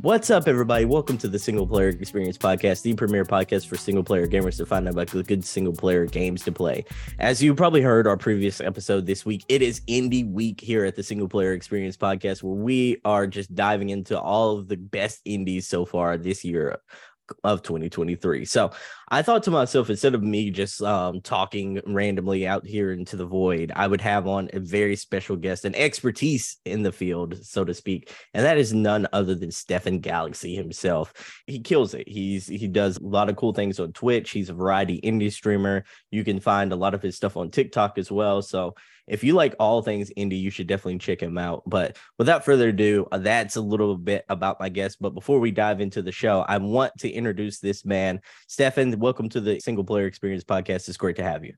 What's up, everybody? Welcome to the Single Player Experience Podcast, the premier podcast for single player gamers to find out about the good single player games to play. As you probably heard our previous episode this week, it is Indie Week here at the Single Player Experience Podcast, where we are just diving into all of the best indies so far this year of 2023. So I thought to myself, instead of me just um, talking randomly out here into the void, I would have on a very special guest, an expertise in the field, so to speak, and that is none other than Stefen Galaxy himself. He kills it. He's he does a lot of cool things on Twitch. He's a variety indie streamer. You can find a lot of his stuff on TikTok as well. So if you like all things indie, you should definitely check him out. But without further ado, uh, that's a little bit about my guest. But before we dive into the show, I want to introduce this man, Stefen. Welcome to the Single Player Experience Podcast. It's great to have you.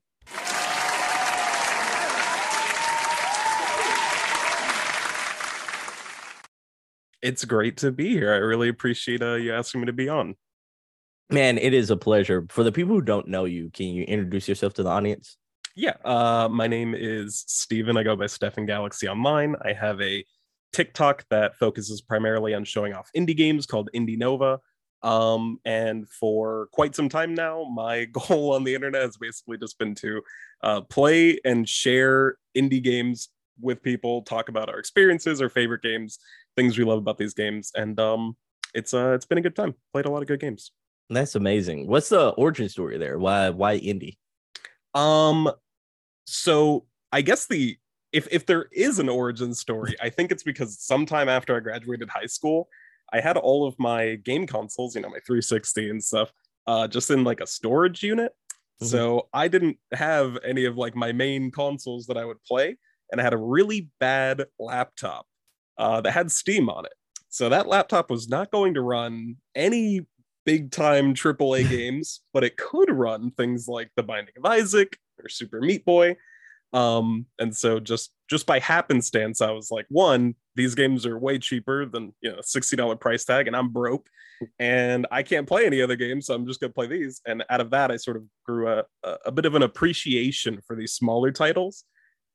It's great to be here. I really appreciate uh, you asking me to be on. Man, it is a pleasure. For the people who don't know you, can you introduce yourself to the audience? Yeah, uh, my name is Steven. I go by Stefen Galaxy Online. I have a TikTok that focuses primarily on showing off indie games called Indie Nova. Um, and for quite some time now, my goal on the internet has basically just been to uh, play and share indie games with people, talk about our experiences, our favorite games, things we love about these games, and um, it's uh, it's been a good time. Played a lot of good games. That's amazing. What's the origin story there? Why why indie? Um, so I guess the if if there is an origin story, I think it's because sometime after I graduated high school, I had all of my game consoles, you know, my 360 and stuff, uh, just in like a storage unit. Mm-hmm. So I didn't have any of like my main consoles that I would play, and I had a really bad laptop uh, that had Steam on it. So that laptop was not going to run any big time AAA games, but it could run things like The Binding of Isaac or Super Meat Boy. Um, and so just just by happenstance, I was like, one, these games are way cheaper than you know, $60 price tag, and I'm broke and I can't play any other games, so I'm just gonna play these. And out of that, I sort of grew a, a, a bit of an appreciation for these smaller titles.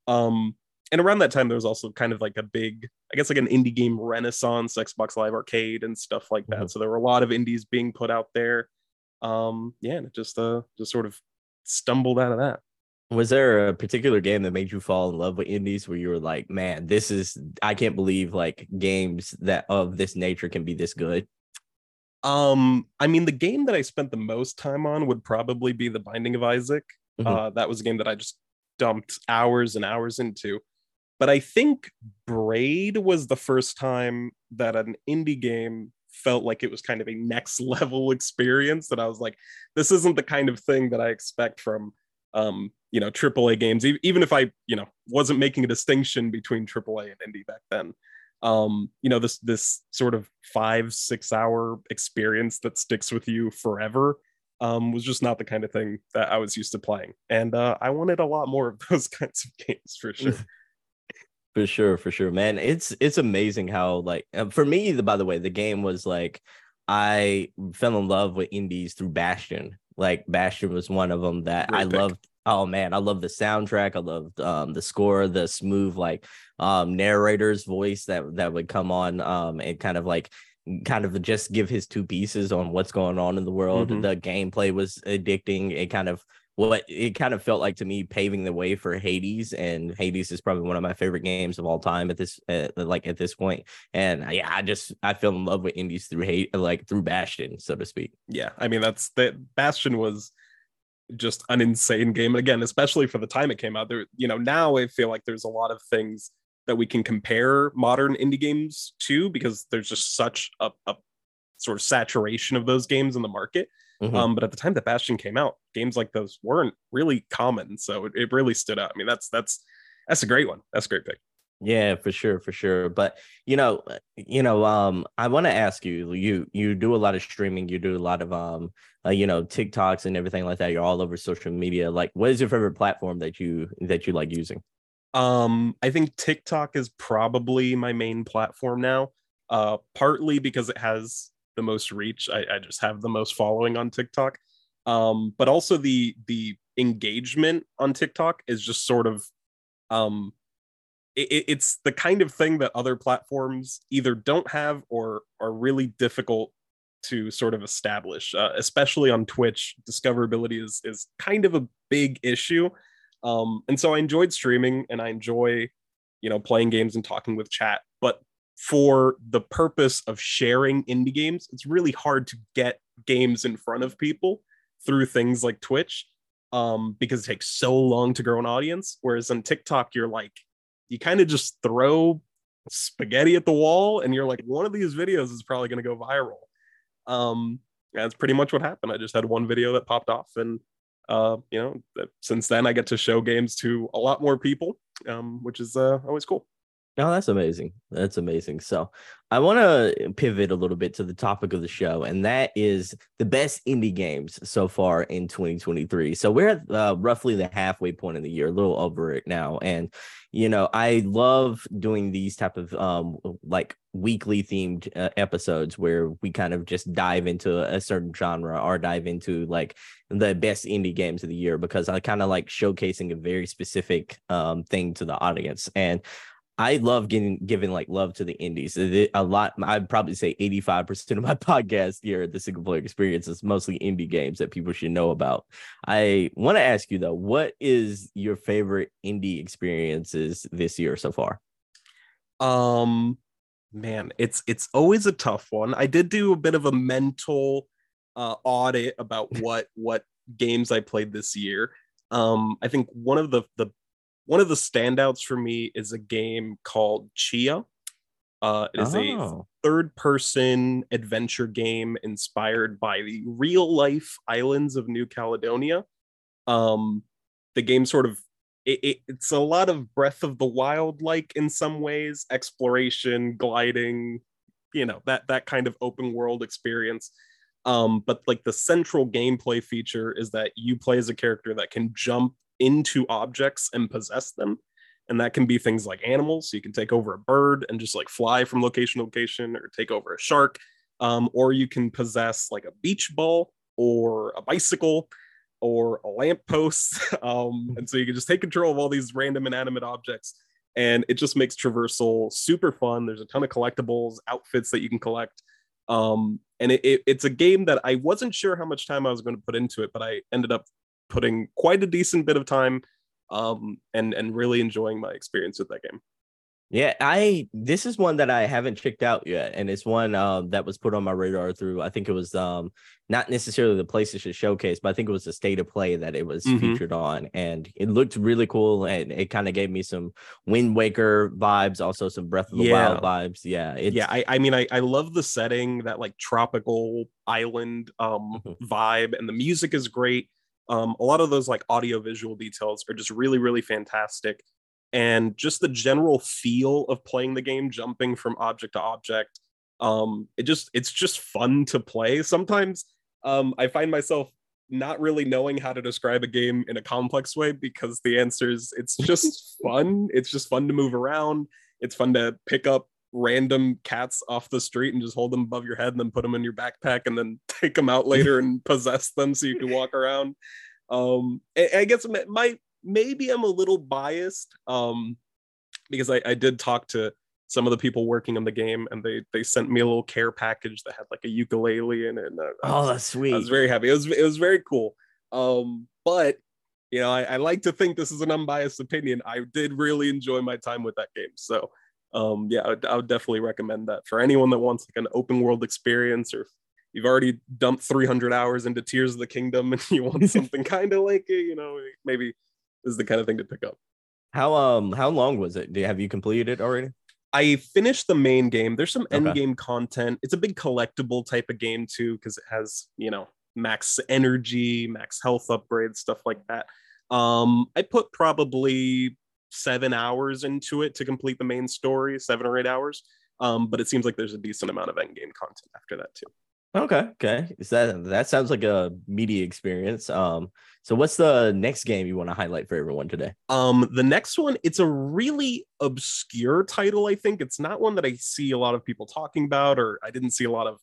Um, and around that time there was also kind of like a big i guess like an indie game renaissance xbox live arcade and stuff like that. Mm-hmm. so there were a lot of indies being put out there. Um yeah and it just uh just sort of stumbled out of that. Was there a particular game that made you fall in love with indies where you were like man this is i can't believe like games that of this nature can be this good um i mean the game that i spent the most time on would probably be the binding of isaac. Mm-hmm. uh that was a game that i just dumped hours and hours into but I think Braid was the first time that an indie game felt like it was kind of a next level experience that I was like, this isn't the kind of thing that I expect from um, you know, AAA games, even if I, you know, wasn't making a distinction between AAA and indie back then. Um, you know, this this sort of five, six hour experience that sticks with you forever um, was just not the kind of thing that I was used to playing. And uh, I wanted a lot more of those kinds of games for sure. For sure, for sure, man. It's it's amazing how like uh, for me, the by the way, the game was like I fell in love with indies through Bastion. Like Bastion was one of them that Great I pick. loved. Oh man, I love the soundtrack. I loved um, the score, the smooth like um, narrator's voice that that would come on um, and kind of like kind of just give his two pieces on what's going on in the world. Mm-hmm. The gameplay was addicting. It kind of what it kind of felt like to me paving the way for Hades and Hades is probably one of my favorite games of all time at this uh, like at this point. And yeah I just I fell in love with indies through hate like through Bastion so to speak. Yeah I mean that's that Bastion was just an insane game. Again especially for the time it came out there you know now I feel like there's a lot of things that we can compare modern indie games to because there's just such a, a sort of saturation of those games in the market Mm-hmm. Um, but at the time that Bastion came out, games like those weren't really common, so it, it really stood out. I mean, that's that's that's a great one. That's a great pick. Yeah, for sure, for sure. But you know, you know, um, I want to ask you. You you do a lot of streaming. You do a lot of um, uh, you know, TikToks and everything like that. You're all over social media. Like, what is your favorite platform that you that you like using? Um, I think TikTok is probably my main platform now. Uh, partly because it has the most reach. I, I just have the most following on TikTok. Um, but also the the engagement on TikTok is just sort of um it, it's the kind of thing that other platforms either don't have or are really difficult to sort of establish uh, especially on twitch discoverability is is kind of a big issue um, and so i enjoyed streaming and i enjoy you know playing games and talking with chat but for the purpose of sharing indie games it's really hard to get games in front of people through things like twitch um, because it takes so long to grow an audience. Whereas on tiktok you're like you kind of just throw spaghetti at the wall and you're like one of these videos is probably going to go viral. Um that's pretty much what happened. I just had one video that popped off and uh you know since then i get to show games to a lot more people um which is uh always cool Oh, that's amazing. That's amazing. So, I want to pivot a little bit to the topic of the show, and that is the best indie games so far in 2023. So, we're at uh, roughly the halfway point of the year, a little over it now. And, you know, I love doing these type of um, like weekly themed uh, episodes where we kind of just dive into a certain genre or dive into like the best indie games of the year because I kind of like showcasing a very specific um, thing to the audience. And I love getting giving like love to the indies. A lot, I'd probably say 85% of my podcast here at the single player experience is mostly indie games that people should know about. I want to ask you though, what is your favorite indie experiences this year so far? Um man, it's it's always a tough one. I did do a bit of a mental uh audit about what what games I played this year. Um I think one of the the one of the standouts for me is a game called Tchia. Uh, it is oh. a third person adventure game inspired by the real life islands of New Caledonia. Um, the game sort of it, it, it's a lot of Breath of the Wild like in some ways, exploration, gliding, you know that that kind of open world experience. Um, but like the central gameplay feature is that you play as a character that can jump into objects and possess them. And that can be things like animals. So you can take over a bird and just like fly from location to location or take over a shark. Um, or you can possess like a beach ball or a bicycle or a lamppost. Um, and so you can just take control of all these random inanimate objects. And it just makes traversal super fun. There's a ton of collectibles, outfits that you can collect. Um, and it, it, it's a game that I wasn't sure how much time I was going to put into it, but I ended up putting quite a decent bit of time um, and and really enjoying my experience with that game. Yeah, I this is one that I haven't checked out yet, and it's one um, that was put on my radar through. I think it was um, not necessarily the PlayStation Showcase, but I think it was the State of Play that it was mm-hmm. featured on, and it looked really cool, and it kind of gave me some Wind Waker vibes, also some Breath of the yeah. Wild vibes. Yeah, yeah. I, I mean, I, I love the setting, that like tropical island um, mm-hmm. vibe, and the music is great um, a lot of those like audio visual details are just really really fantastic. And just the general feel of playing the game jumping from object to object um, it just it's just fun to play sometimes. Um, i find myself not really knowing how to describe a game in a complex way because the answer is it's just fun. It's just fun to move around. It's fun to pick up random cats off the street and just hold them above your head and then put them in your backpack and then take them out later and possess them so you can walk around. Um, I, I guess my maybe I'm a little biased um, because I, I did talk to some of the people working on the game and they they sent me a little care package that had like a ukulele in it. And I, oh, that's sweet. I was very happy. It was it was very cool. Um, but you know, I, I like to think this is an unbiased opinion. I did really enjoy my time with that game. So um, yeah, I would, I would, definitely recommend that for anyone that wants like an open world experience, or you've already dumped 300 hours into Tears of the Kingdom and you want something kind of like it, you know, maybe this is the kind of thing to pick up. How um how long was it? Do you, have you completed it already? I finished the main game. There's some end game content. It's a big collectible type of game too, because it has you know max energy, max health upgrades, stuff like that. Um, I put probably seven hours into it to complete the main story, seven or eight hours. Um, but it seems like there's a decent amount of end game content after that too. Okay, okay. Is that that sounds like a media experience. Um, so what's the next game you want to highlight for everyone today? Um, the next one, it's a really obscure title, I think. It's not one that I see a lot of people talking about, or I didn't see a lot of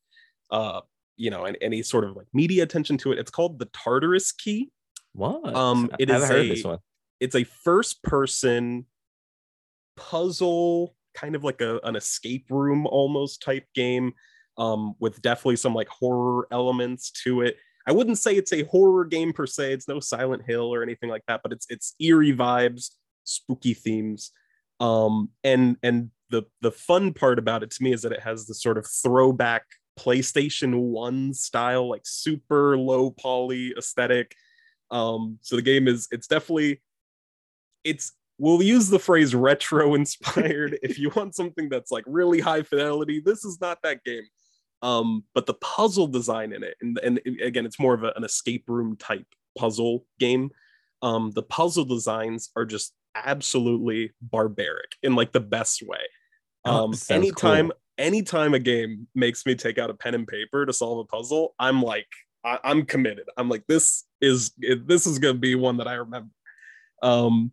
uh, you know, any sort of like media attention to it. It's called the Tartarus Key. What? Um, it is a, this one it's a first person puzzle, kind of like a, an escape room almost type game, um, with definitely some like horror elements to it. I wouldn't say it's a horror game per se. It's no Silent Hill or anything like that, but it's it's eerie vibes, spooky themes. Um, and and the the fun part about it to me is that it has the sort of throwback PlayStation 1 style, like super low poly aesthetic. Um, so the game is it's definitely it's we'll use the phrase retro inspired if you want something that's like really high fidelity this is not that game. Um, but the puzzle design in it and, and again it's more of a, an escape room type puzzle game. Um, the puzzle designs are just absolutely barbaric in like the best way. Oh, um, sounds anytime cool. anytime a game makes me take out a pen and paper to solve a puzzle i'm like I, i'm committed. I'm like this is this is gonna be one that i remember. Um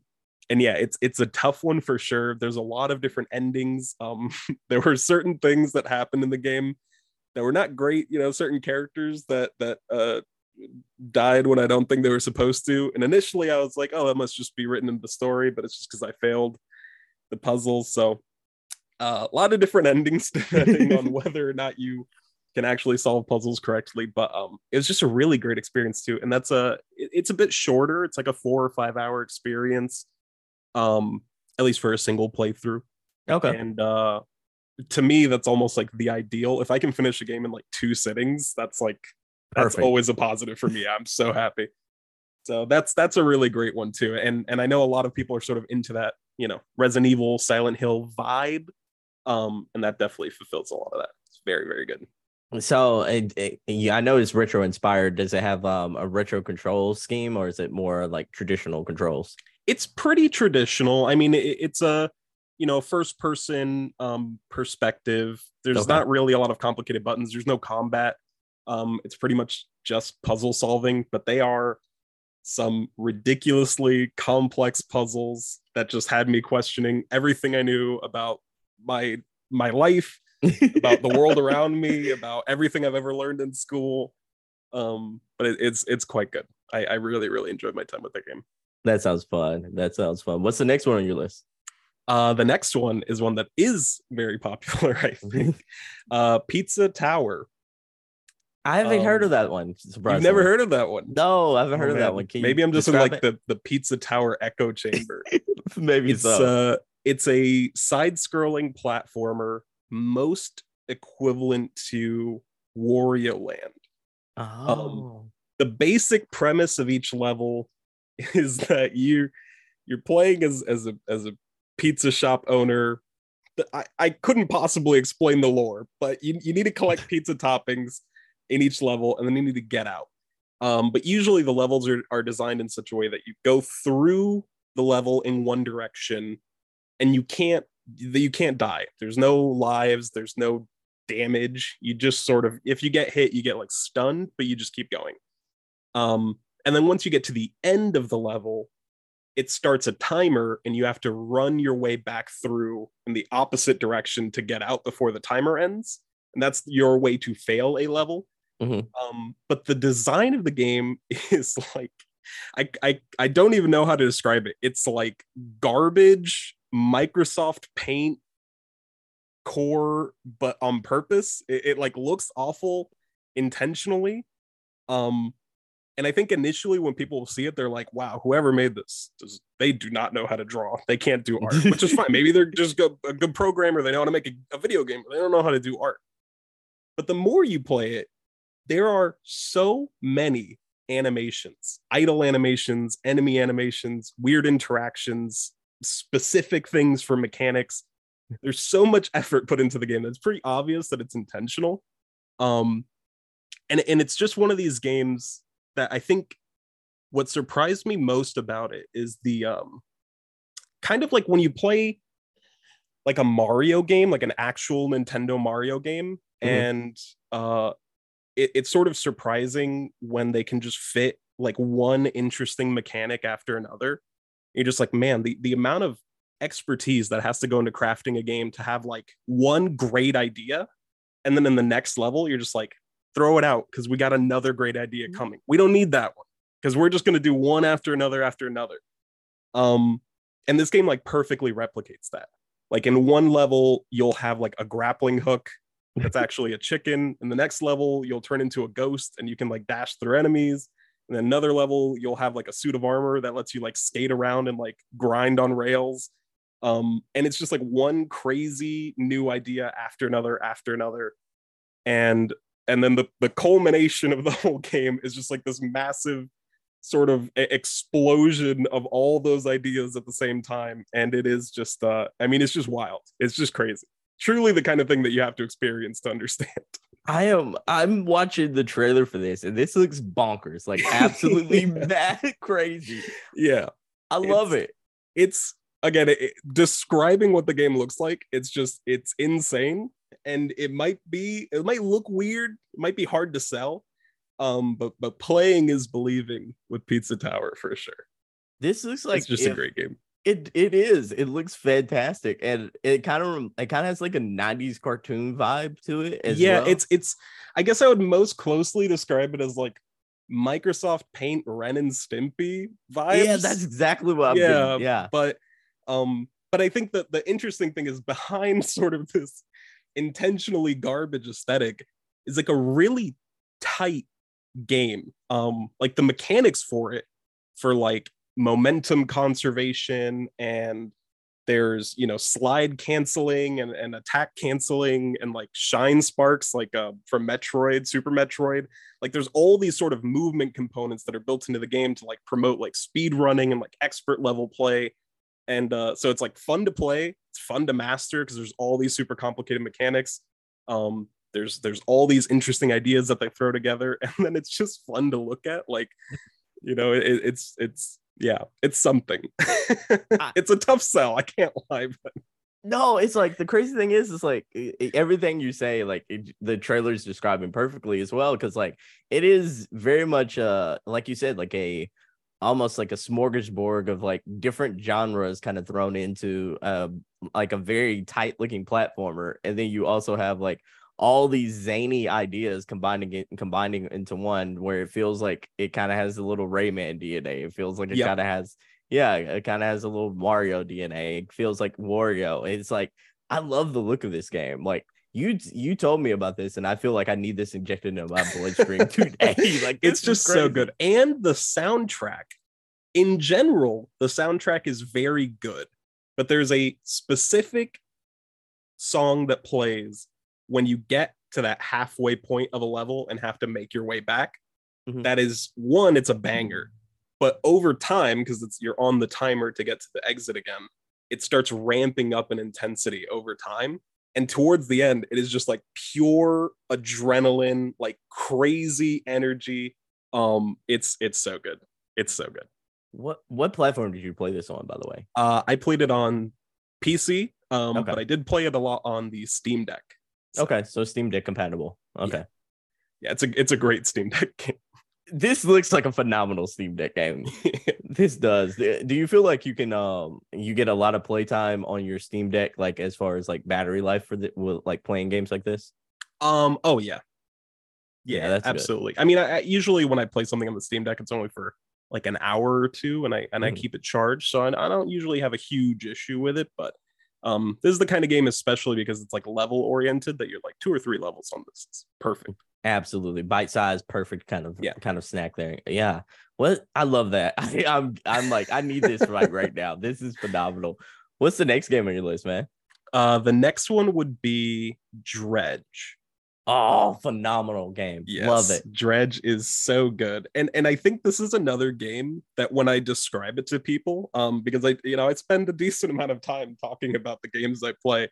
and yeah it's it's a tough one for sure. There's a lot of different endings. Um there were certain things that happened in the game that were not great you know certain characters that that uh died when i don't think they were supposed to. And initially i was like oh that must just be written in the story but it's just because i failed the puzzles so uh, a lot of different endings depending on whether or not you can actually solve puzzles correctly. But um it was just a really great experience too. And that's a it- it's a bit shorter. It's like a four or five hour experience um at least for a single playthrough Okay. and uh to me that's almost like the ideal if i can finish a game in like two sittings that's like that's Perfect. always a positive for me i'm so happy so that's that's a really great one too and and i know a lot of people are sort of into that you know resident evil silent hill vibe um and that definitely fulfills a lot of that it's very very good So, it, it- yeah, I know it's retro inspired. Does it have um, a retro control scheme, or is it more like traditional controls? It's pretty traditional. I mean, it, it's a you know first person um, perspective. There's Okay. not really a lot of complicated buttons. There's no combat. Um, it's pretty much just puzzle solving, but they are some ridiculously complex puzzles that just had me questioning everything I knew about my my life, about the world around me, about everything I've ever learned in school. Um, but it, it's it's quite good. I, I really really enjoyed my time with that game. That sounds fun. That sounds fun. What's the next one on your list? Uh, the next one is one that is very popular, I think. uh, Pizza Tower. I haven't heard Um, of that one. You've never heard of that one? No, I haven't Oh, heard of that one. Can Maybe I'm just in like the, the Pizza Tower echo chamber. maybe it's so. uh it's a side-scrolling platformer, most equivalent to Wario Land. oh, the basic premise of each level is that you you're playing as as a as a pizza shop owner. I, I couldn't possibly explain the lore, but you, you need to collect pizza toppings in each level and then you need to get out. Um, but usually the levels are, are designed in such a way that you go through the level in one direction and you can't you can't die. There's no lives, there's no damage. You just sort of if you get hit, you get like stunned, but you just keep going. Um, and then once you get to the end of the level, it starts a timer and you have to run your way back through in the opposite direction to get out before the timer ends. And that's your way to fail a level. Mhm. Um, but the design of the game is like I, I I don't even know how to describe it. It's like garbage Microsoft Paint core, but on purpose. It, it like looks awful intentionally. Um, and I think initially when people see it, they're like, "Wow, whoever made this, does, they do not know how to draw. They can't do art, which is fine. Maybe they're just go, a good programmer. They know how to make a, a video game, but they don't know how to do art." But the more you play it, there are so many animations, idle animations, enemy animations, weird interactions, specific things for mechanics. There's so much effort put into the game that's pretty obvious that it's intentional. Um, and and it's just one of these games that I think what surprised me most about it is the um kind of like when you play like a Mario game, like an actual Nintendo Mario game, Mhm. and uh it, it's sort of surprising when they can just fit like one interesting mechanic after another. You're just like, man, the, the amount of expertise that has to go into crafting a game to have like one great idea. And then in the next level, you're just like, throw it out because we got another great idea Mhm. coming. We don't need that one because we're just going to do one after another after another. Um, and this game like perfectly replicates that. Like in one level, you'll have like a grappling hook that's actually a chicken. In the next level, you'll turn into a ghost and you can like dash through enemies. And then another level, you'll have like a suit of armor that lets you like skate around and like grind on rails. Um, and it's just like one crazy new idea after another after another. And and then the, the culmination of the whole game is just like this massive sort of explosion of all those ideas at the same time and it is just uh i mean it's just wild it's just crazy truly the kind of thing that you have to experience to understand I am I'm watching the trailer for this and this looks bonkers, like absolutely mad crazy. Yeah. I love It's- it. It's again it- describing what the game looks like, it's just it's insane and it might be it might look weird, it might be hard to sell. Um but but playing is believing with Pizza Tower for sure. This looks like it's just a great game. It it is. It looks fantastic, and it kind of it kind of has like a '90s cartoon vibe to it. As yeah, well. it's it's I guess I would most closely describe it as like Microsoft Paint Ren and Stimpy vibes. yeah, that's exactly what I'm Yeah. Yeah, but um but i think that the interesting thing is behind sort of this intentionally garbage aesthetic is like a really tight game. Um like the mechanics for it for like momentum conservation and there's you know slide canceling and, and attack canceling and like shine sparks like uh from metroid super metroid. Like there's all these sort of movement components that are built into the game to like promote like speed running and like expert level play and uh, so it's like fun to play. It's fun to master because there's all these super complicated mechanics. Um, there's there's all these interesting ideas that they throw together and then it's just fun to look at like you know it, it's it's yeah it's something. It's a tough sell i can't lie but no, it's like the crazy thing is, it's like everything you say, like it, the trailer's describing perfectly as well, because like it is very much uh like you said, like a almost like a smorgasbord of like different genres kind of thrown into uh like a very tight looking platformer, and then you also have like all these zany ideas combining it combining into one where it feels like it kind of has a little Rayman DNA. It feels like it Yep. kind of has yeah, it kind of has a little Mario DNA. It feels like Wario. It's like I love the look of this game. Like you you told me about this, and I feel like I need this injected into my bloodstream today. like it's just so good. And the soundtrack. In general the soundtrack is very good but there's a specific song that plays when you get to that halfway point of a level and have to make your way back. Mhm. that is one it's a banger but over time because it's you're on the timer to get to the exit again it starts ramping up in intensity over time and towards the end it is just like pure adrenaline like crazy energy um it's it's so good it's so good What what platform did you play this on, by the way? uh i played it on pc um Okay. but i did play it a lot on the steam deck So, Okay, so Steam Deck compatible. Okay. yeah it's a it's a great steam deck game This looks like a phenomenal Steam Deck game. this does. Do you feel like you can um you get a lot of playtime on your Steam Deck, like as far as like battery life for the with, like playing games like this? um oh yeah Yeah, yeah, that's good. absolutely i mean I, I usually when i play something on the steam deck it's only for like an hour or two and i and i Mhm. keep it charged so I, I don't usually have a huge issue with it but um this is the kind of game especially because it's like level oriented that you're like two or three levels on this it's perfect Absolutely, bite size, perfect kind of Yeah. kind of snack there. Yeah, what I love that. I, I'm I'm like I need this right right now. This is phenomenal. What's the next game on your list, man? uh the next one would be dredge Oh, phenomenal game. Yes, Love it. Dredge is so good, and and I think this is another game that when I describe it to people, um, because I you know I spend a decent amount of time talking about the games I play,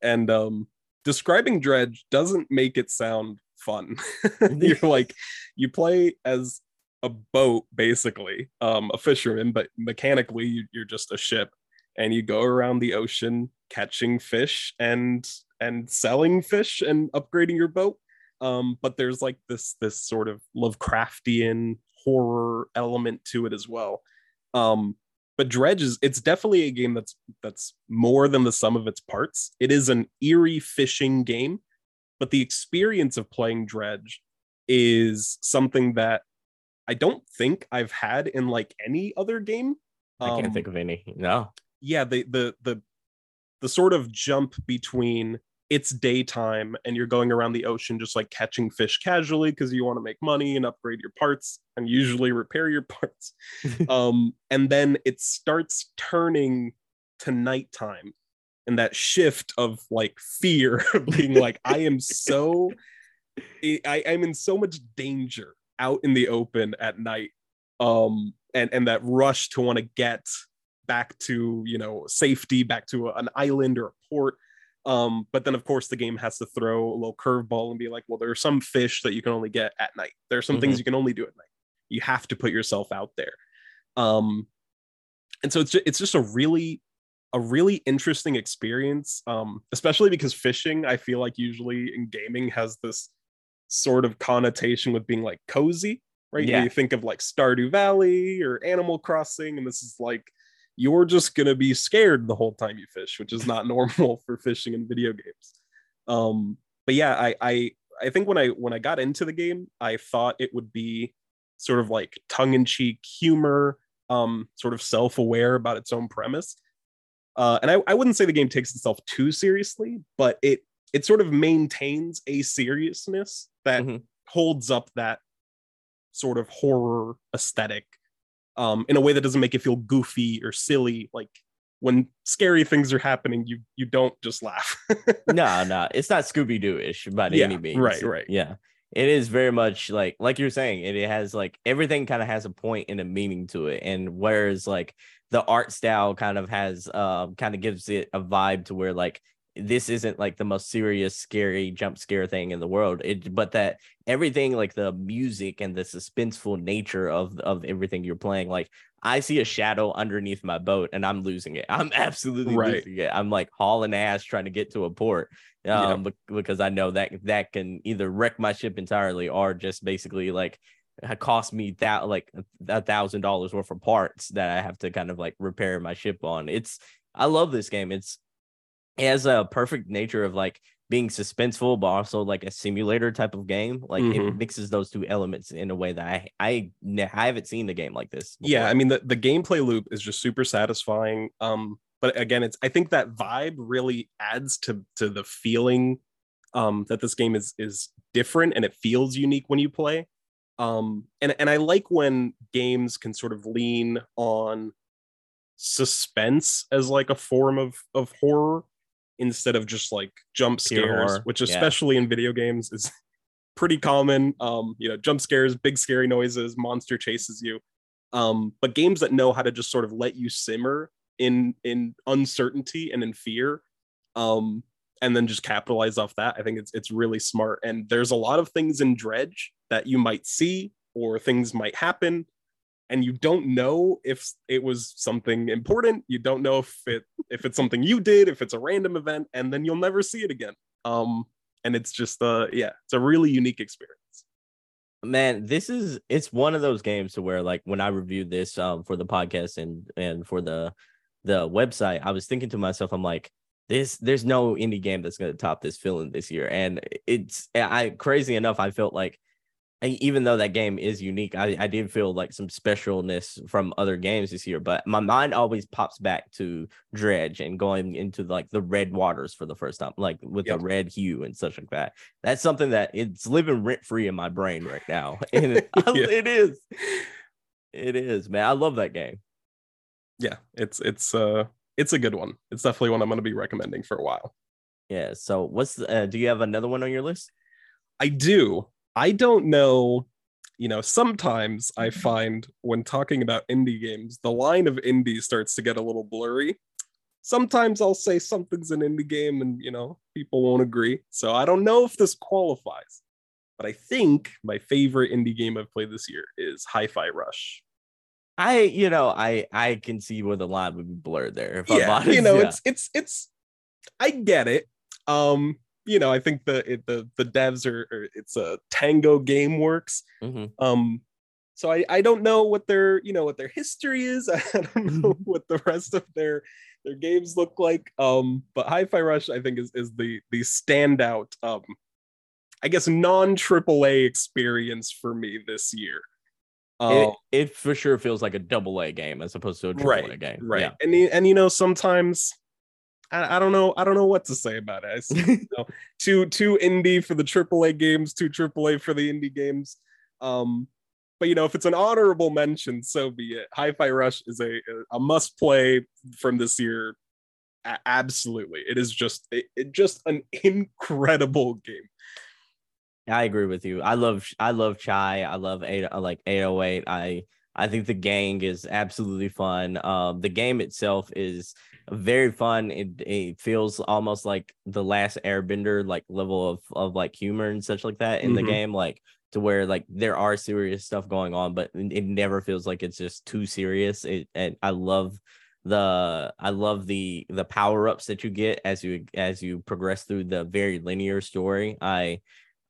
and um, describing Dredge doesn't make it sound fun. You're like you play as a boat basically, um, a fisherman, but mechanically you, you're just a ship, and you go around the ocean catching fish and and selling fish and upgrading your boat um but there's like this this sort of lovecraftian horror element to it as well um but dredge is it's definitely a game that's that's more than the sum of its parts it is an eerie fishing game but the experience of playing dredge is something that i don't think i've had in like any other game I can't Um, think of any. No. yeah the the the the sort of jump between it's daytime and you're going around the ocean just like catching fish casually because you want to make money and upgrade your parts and usually repair your parts. Um and then it starts turning to nighttime and that shift of like fear of being like i am so i i'm in so much danger out in the open at night um and and that rush to want to get back to you know safety back to an island or a port um but then of course the game has to throw a little curveball and be like well there are some fish that you can only get at night. There are some things you can only do at night. You have to put yourself out there. Um and so it's just, it's just a really a really interesting experience um especially because fishing i feel like usually in gaming has this sort of connotation with being like cozy right? Yeah. you think of like stardew valley or animal crossing and this is like you're just going to be scared the whole time you fish which is not normal for fishing in video games um but yeah i i i think when i when i got into the game i thought it would be sort of like tongue-in-cheek humor um sort of self-aware about its own premise uh and i, I wouldn't say the game takes itself too seriously but it it sort of maintains a seriousness that Mhm. holds up that sort of horror aesthetic um in a way that doesn't make it feel goofy or silly like when scary things are happening you you don't just laugh no, no, it's not Scooby Doo ish by Yeah, any means. right, right. Yeah, it is very much like like you're saying. It, it has like everything kind of has a point and a meaning to it, and whereas like the art style kind of has um kind of gives it a vibe to where like this isn't like the most serious scary jump scare thing in the world it but that everything like the music and the suspenseful nature of of everything you're playing like i see a shadow underneath my boat and i'm losing it. I'm absolutely Right. losing it. I'm like hauling ass trying to get to a port um bec- because i know that that can either wreck my ship entirely or just basically like cost me that like a thousand dollars worth of parts that i have to kind of like repair my ship on. It's i love this game. It's it has a perfect nature of like being suspenseful but also like a simulator type of game. Like it Mhm. mixes those two elements in a way that i i, I haven't seen a game like this yeah i mean the, the gameplay loop is just super satisfying um but again it's i think that vibe really adds to to the feeling um that this game is is different and it feels unique when you play. Um and and i like when games can sort of lean on suspense as like a form of of horror instead of just like jump scares which yeah. especially in video games is pretty common. Um you know jump scares big scary noises monster chases you. Um but games that know how to just sort of let you simmer in in uncertainty and in fear um and then just capitalize off that i think it's it's really smart. And there's a lot of things in dredge that you might see or things might happen and you don't know if it was something important. You don't know if it if it's something you did if it's a random event and then you'll never see it again. Um and it's just uh yeah it's a really unique experience. Man this is it's one of those games to where like when i reviewed this um for the podcast and and for the the website i was thinking to myself i'm like this there's no indie game that's going to top this feeling this year. And it's i crazy enough i felt like even though that game is unique I, I did feel like some specialness from other games this year but my mind always pops back to dredge and going into like the red waters for the first time like with Yep. the red hue and such like that. That's something that it's living rent free in my brain right now and it, Yeah. it is. It is man. I love that game. Yeah it's it's uh it's a good one. It's definitely one i'm going to be recommending for a while. Yeah so what's the, uh, do you have another one on your list? I do. I don't know. You know, sometimes I find when talking about indie games, the line of indie starts to get a little blurry. Sometimes I'll say something's an indie game and, you know, people won't agree. So I don't know if this qualifies. But I think my favorite indie game I've played this year is Hi Fi Rush. i you know i i can see where the line would be blurred there yeah, you know, yeah. it's it's it's. I get it. Um, you know, I think the it, the the devs are, are it's a Tango Gameworks. Mhm. Um, so I I don't know what their you know what their history is. I don't know what the rest of their their games look like. Um, but Hi-Fi Rush I think is is the the standout. Um, I guess non AAA experience for me this year. Um, it, it for sure feels like a double A game as opposed to a triple A right, game. right. Yeah. And and you know sometimes I, I don't know I don't know what to say about it. I see two two indie for the AAA games, two AAA for the indie games. Um, but you know, if it's an honorable mention, so be it. Hi-Fi Rush is a a must play from this year. A- absolutely, it is just it, it just an incredible game. I agree with you. I love I love Chai. I love eight I like 808. I I think the gang is absolutely fun. Um the game itself is very fun. It, it feels almost like the last airbender like level of of like humor and such like that in the Mhm. game like to where like there are serious stuff going on but it it never feels like it's just too serious. It and I love the I love the the power ups that you get as you as you progress through the very linear story. I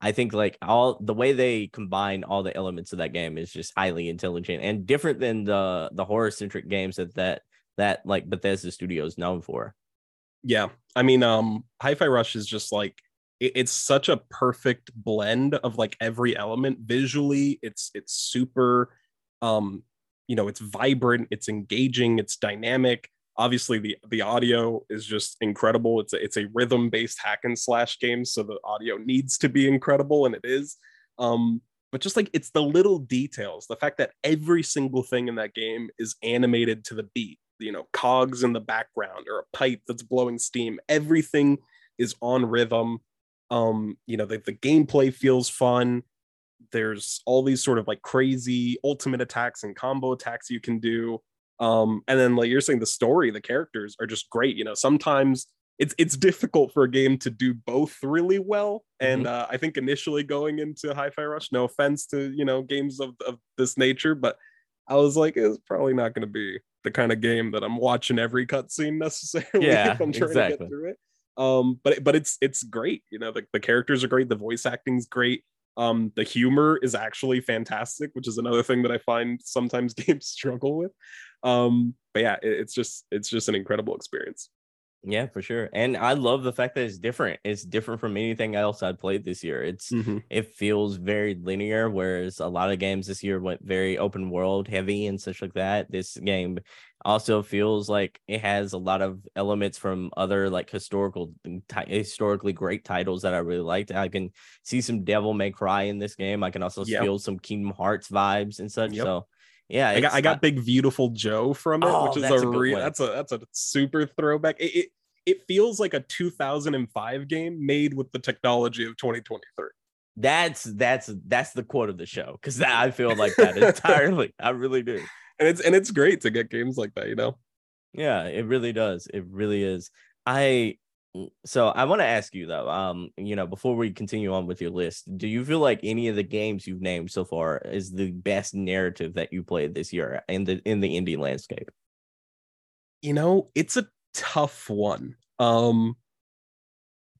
I think like all the way they combine all the elements of that game is just highly intelligent and different than the the horror centric games that that that like Bethesda Studios is known for. Yeah, I mean, um, Hi-Fi Rush is just like it- it's such a perfect blend of like every element. Visually, it's it's super, um, you know, it's vibrant, it's engaging, it's dynamic. Obviously, the the audio is just incredible. It's a, it's a rhythm based hack and slash game, so the audio needs to be incredible, and it is. Um, but just like it's the little details, the fact that every single thing in that game is animated to the beat you know cogs in the background or a pipe that's blowing steam. Everything is on rhythm. Um you know the, the gameplay feels fun. There's all these sort of like crazy ultimate attacks and combo attacks you can do. Um and then like you're saying the story the characters are just great you know. Sometimes it's it's difficult for a game to do both really well. And uh, i think initially going into hi-fi rush no offense to you know games of, of this nature but i was like it's probably not going to be the kind of game that i'm watching every cutscene necessarily Yeah, if i'm trying to get through it. Um but but it's it's great you know the, the characters are great the voice acting's great um the humor is actually fantastic which is another thing that i find sometimes games struggle with. Um but yeah it- it's just it's just an incredible experience Yeah, for sure. And I love the fact that it's different. It's different from anything else I've played this year. It's mm-hmm. it feels very linear, whereas a lot of games this year went very open world heavy and such like that. This game also feels like it has a lot of elements from other like historical mm, ti- historically great titles that I really liked. I can see some Devil May Cry in this game. I can also Yep. feel some Kingdom Hearts vibes and such. Yep. So yeah, I got I got Viewtiful Joe from it, Oh, which is a, good that's a that's a super throwback. It, it it feels like a 2005 game made with the technology of 2023. that's that's that's the quote of the show because I feel like that entirely. I really do. And it's and it's great to get games like that, you know. Yeah, it really does. It really is. I so I want to ask you though, um, you know, before we continue on with your list, do you feel like any of the games you've named so far is the best narrative that you played this year in the in the indie landscape? You know, it's a tough one. Um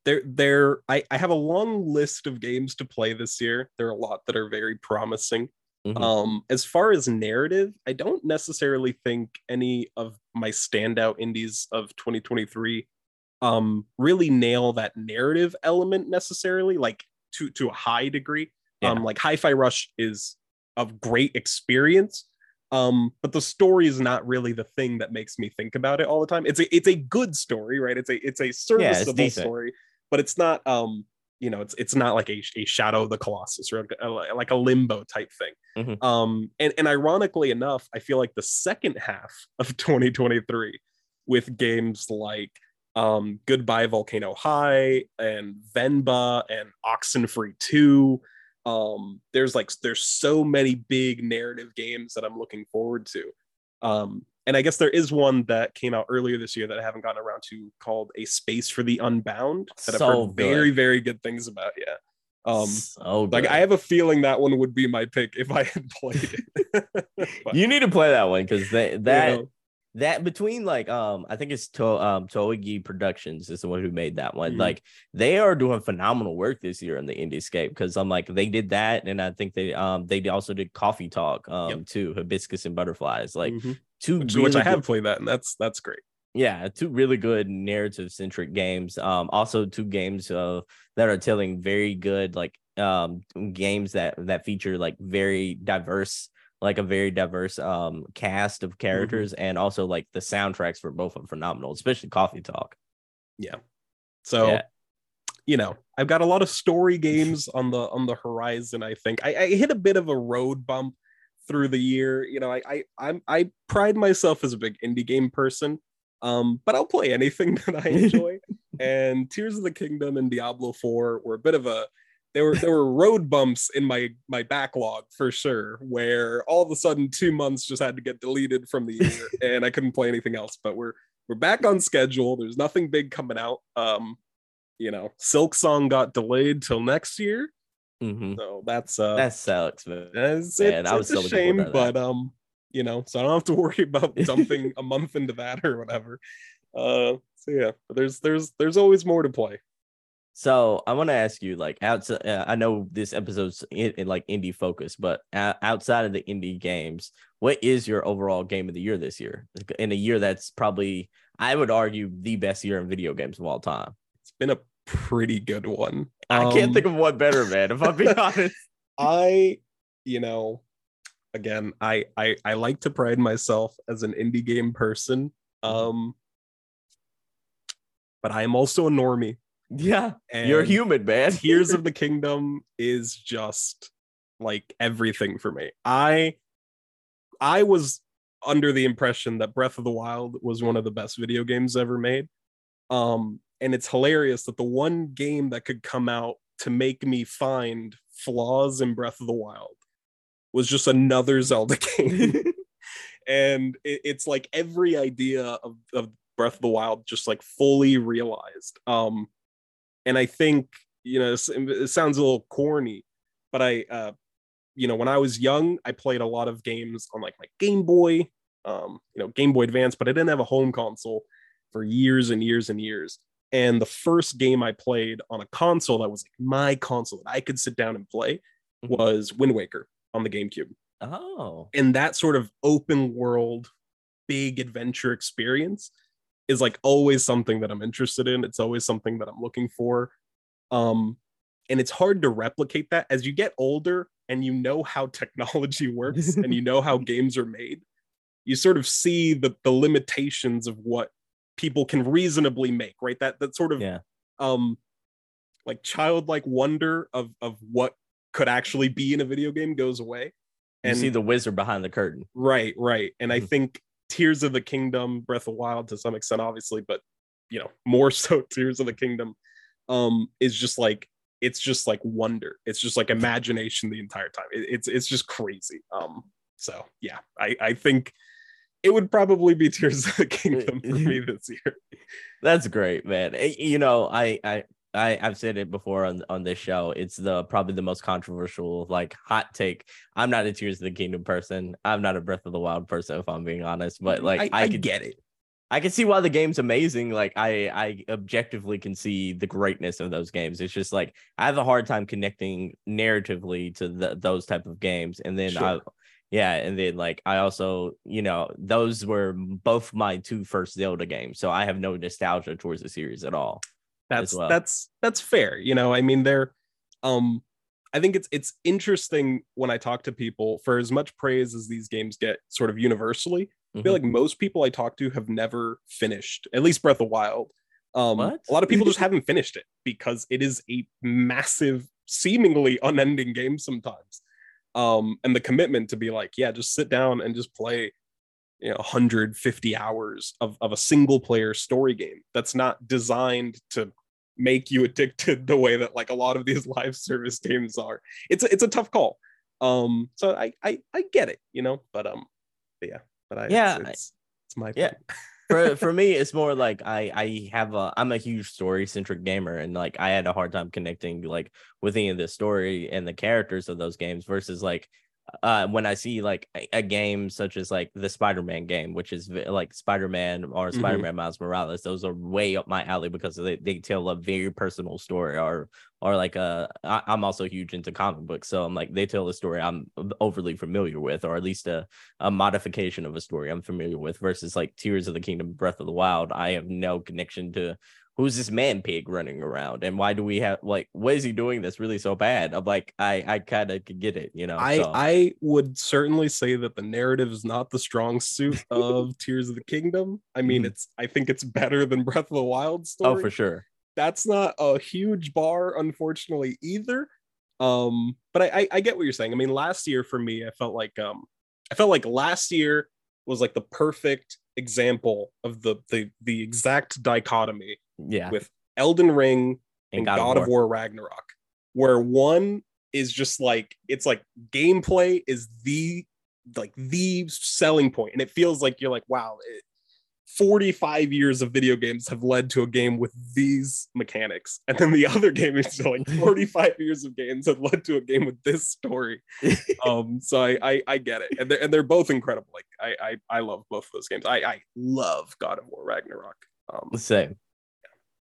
there there I, I have a long list of games to play this year. There are a lot that are very promising. Mhm. Um, as far as narrative, I don't necessarily think any of my standout indies of 2023 um really nail that narrative element necessarily, like to to a high degree. Yeah. Um, like Hi-Fi Rush is a great experience. Um, but the story is not really the thing that makes me think about it all the time. It's a it's a good story, right? It's a it's a serviceable decent. story, but it's not um you know it's it's not like a, a shadow of the colossus or a, like a limbo type thing Mhm. um and and ironically enough i feel like the second half of 2023 with games like um goodbye volcano high and venba and oxenfree 2 um there's like there's so many big narrative games that i'm looking forward to. Um and i guess there is one that came out earlier this year that i haven't gotten around to called a space for the unbound that i've heard very good. very good things about yeah. Um so like i have a feeling that one would be my pick if i had played it. You need to play that one because that you know, that between like um I think it's to um Toge Productions is the one who made that one. Mhm. Like they are doing phenomenal work this year in the Indiescape because I'm like they did that and I think they um they also did Coffee Talk um Yep. too hibiscus and butterflies like mhm. two which, really which i good- have played that and that's that's great yeah two really good narrative centric games um also two games uh that are telling very good like um games that that feature like very diverse like a very diverse um cast of characters, and also like the soundtracks for both are phenomenal, especially Coffee Talk. Yeah so Yeah. you know, I've got a lot of story games on the on the horizon. I think I, I hit a bit of a road bump through the year. You know, I I I'm, I pride myself as a big indie game person. Um, but I'll play anything that I enjoy. and Tears of the Kingdom and Diablo 4 were a bit of a there were there were road bumps in my my backlog for sure, where all of a sudden two months just had to get deleted from the year and I couldn't play anything else. But we're we're back on schedule. There's nothing big coming out. Um, you know, Silksong got delayed till next year, hmm so that's uh, That sucks, man. it's, man, it's, I was it's so a shame, but um, you know, so I don't have to worry about dumping a month into that or whatever. Uh, so yeah, but there's there's there's always more to play. So I want to ask you, like, outside. Uh, I know this episode's in, in, like indie focus, but uh, outside of the indie games, what is your overall game of the year this year? In a year that's probably, I would argue, the best year in video games of all time. It's been a pretty good one. I can't Um, think of one better, man. If I'm being honest. I, you know, again, I I I like to pride myself as an indie game person. Um but I am also a normie. Yeah, And you're human, man. Tears of the Kingdom is just like everything for me. I I was under the impression that Breath of the Wild was one of the best video games ever made. Um and it's hilarious that the one game that could come out to make me find flaws in Breath of the Wild was just another Zelda game. and it, it's like every idea of, of Breath of the Wild just like fully realized. Um, and I think you know it sounds a little corny, but I, uh, you know, when I was young, I played a lot of games on like my Game Boy, um, you know, Game Boy Advance, but I didn't have a home console for years and years and years. And the first game I played on a console that was like my console that I could sit down and play Mhm. was Wind Waker on the GameCube oh, and that sort of open world big adventure experience is like always something that i'm interested in it's always something that i'm looking for um and it's hard to replicate that as you get older and you know how technology works and you know how games are made you sort of see the the limitations of what people can reasonably make right that that sort of Yeah. um like childlike wonder of of what could actually be in a video game goes away you and see the wizard behind the curtain. Right, right. And I Mhm. think Tears of the Kingdom, Breath of the Wild to some extent, obviously, but you know, more so Tears of the Kingdom um is just like it's just like wonder. It's just like imagination the entire time. It- it's it's just crazy. Um so yeah, I I think it would probably be Tears of the Kingdom for me this year. That's great, man. Eh, You know, I I I I've said it before on on this show. It's the probably the most controversial like hot take. I'm not a Tears of the Kingdom person. I'm not a Breath of the Wild person, if I'm being honest. But like I, I, I could get it. I can see why the game's amazing. Like I I objectively can see the greatness of those games. It's just like I have a hard time connecting narratively to the, those type of games. And then I yeah, and then like I also, you know, those were both my two first Zelda games. So I have no nostalgia towards the series at all. That's well. that's that's fair you know i mean they're um i think it's it's interesting when i talk to people for as much praise as these games get sort of universally i Mhm. feel like most people i talk to have never finished at least breath of wild um What? a lot of people just haven't finished it because it is a massive seemingly unending game sometimes um and the commitment to be like yeah just sit down and just play you know 150 hours of, of a single player story game that's not designed to make you addicted the way that like a lot of these live service games are. It's a, it's a tough call. Um so I, I i get it you know but um but yeah but i Yeah, it's, it's, it's my yeah. for for me it's more like i i have a i'm a huge story centric gamer and like i had a hard time connecting like with any of the story and the characters of those games versus like uh when i see like a, a game such as like the spider-man game which is like spider-man or Mhm. spider-man miles morales those are way up my alley because they, they tell a very personal story or or like uh I, i'm also huge into comic books so i'm like they tell a story i'm overly familiar with or at least a a modification of a story I'm familiar with versus like Tears of the Kingdom, Breath of the Wild. I have no connection to who's this man pig running around and why do we have like what is he doing that's really so bad i'm like i i kind of could get it you know I so. I would certainly say that the narrative is not the strong suit of Tears of the Kingdom. I mean, Mhm. it's I think it's better than Breath of the Wild story. oh for sure That's not a huge bar, unfortunately, either. Um, but I, I I get what you're saying. I mean, last year for me, I felt like um I felt like last year was like the perfect example of the the the exact dichotomy yeah with Elden Ring and, God, of, War. Ragnarok, where one is just like it's like gameplay is the like the selling point, and it feels like you're like wow, it, 45 years of video games have led to a game with these mechanics, and then the other game is like 45 years of games have led to a game with this story. um, so I, I I get it, and they're and they're both incredible. Like I I, I love both of those games. I I love God of War Ragnarok. Um, same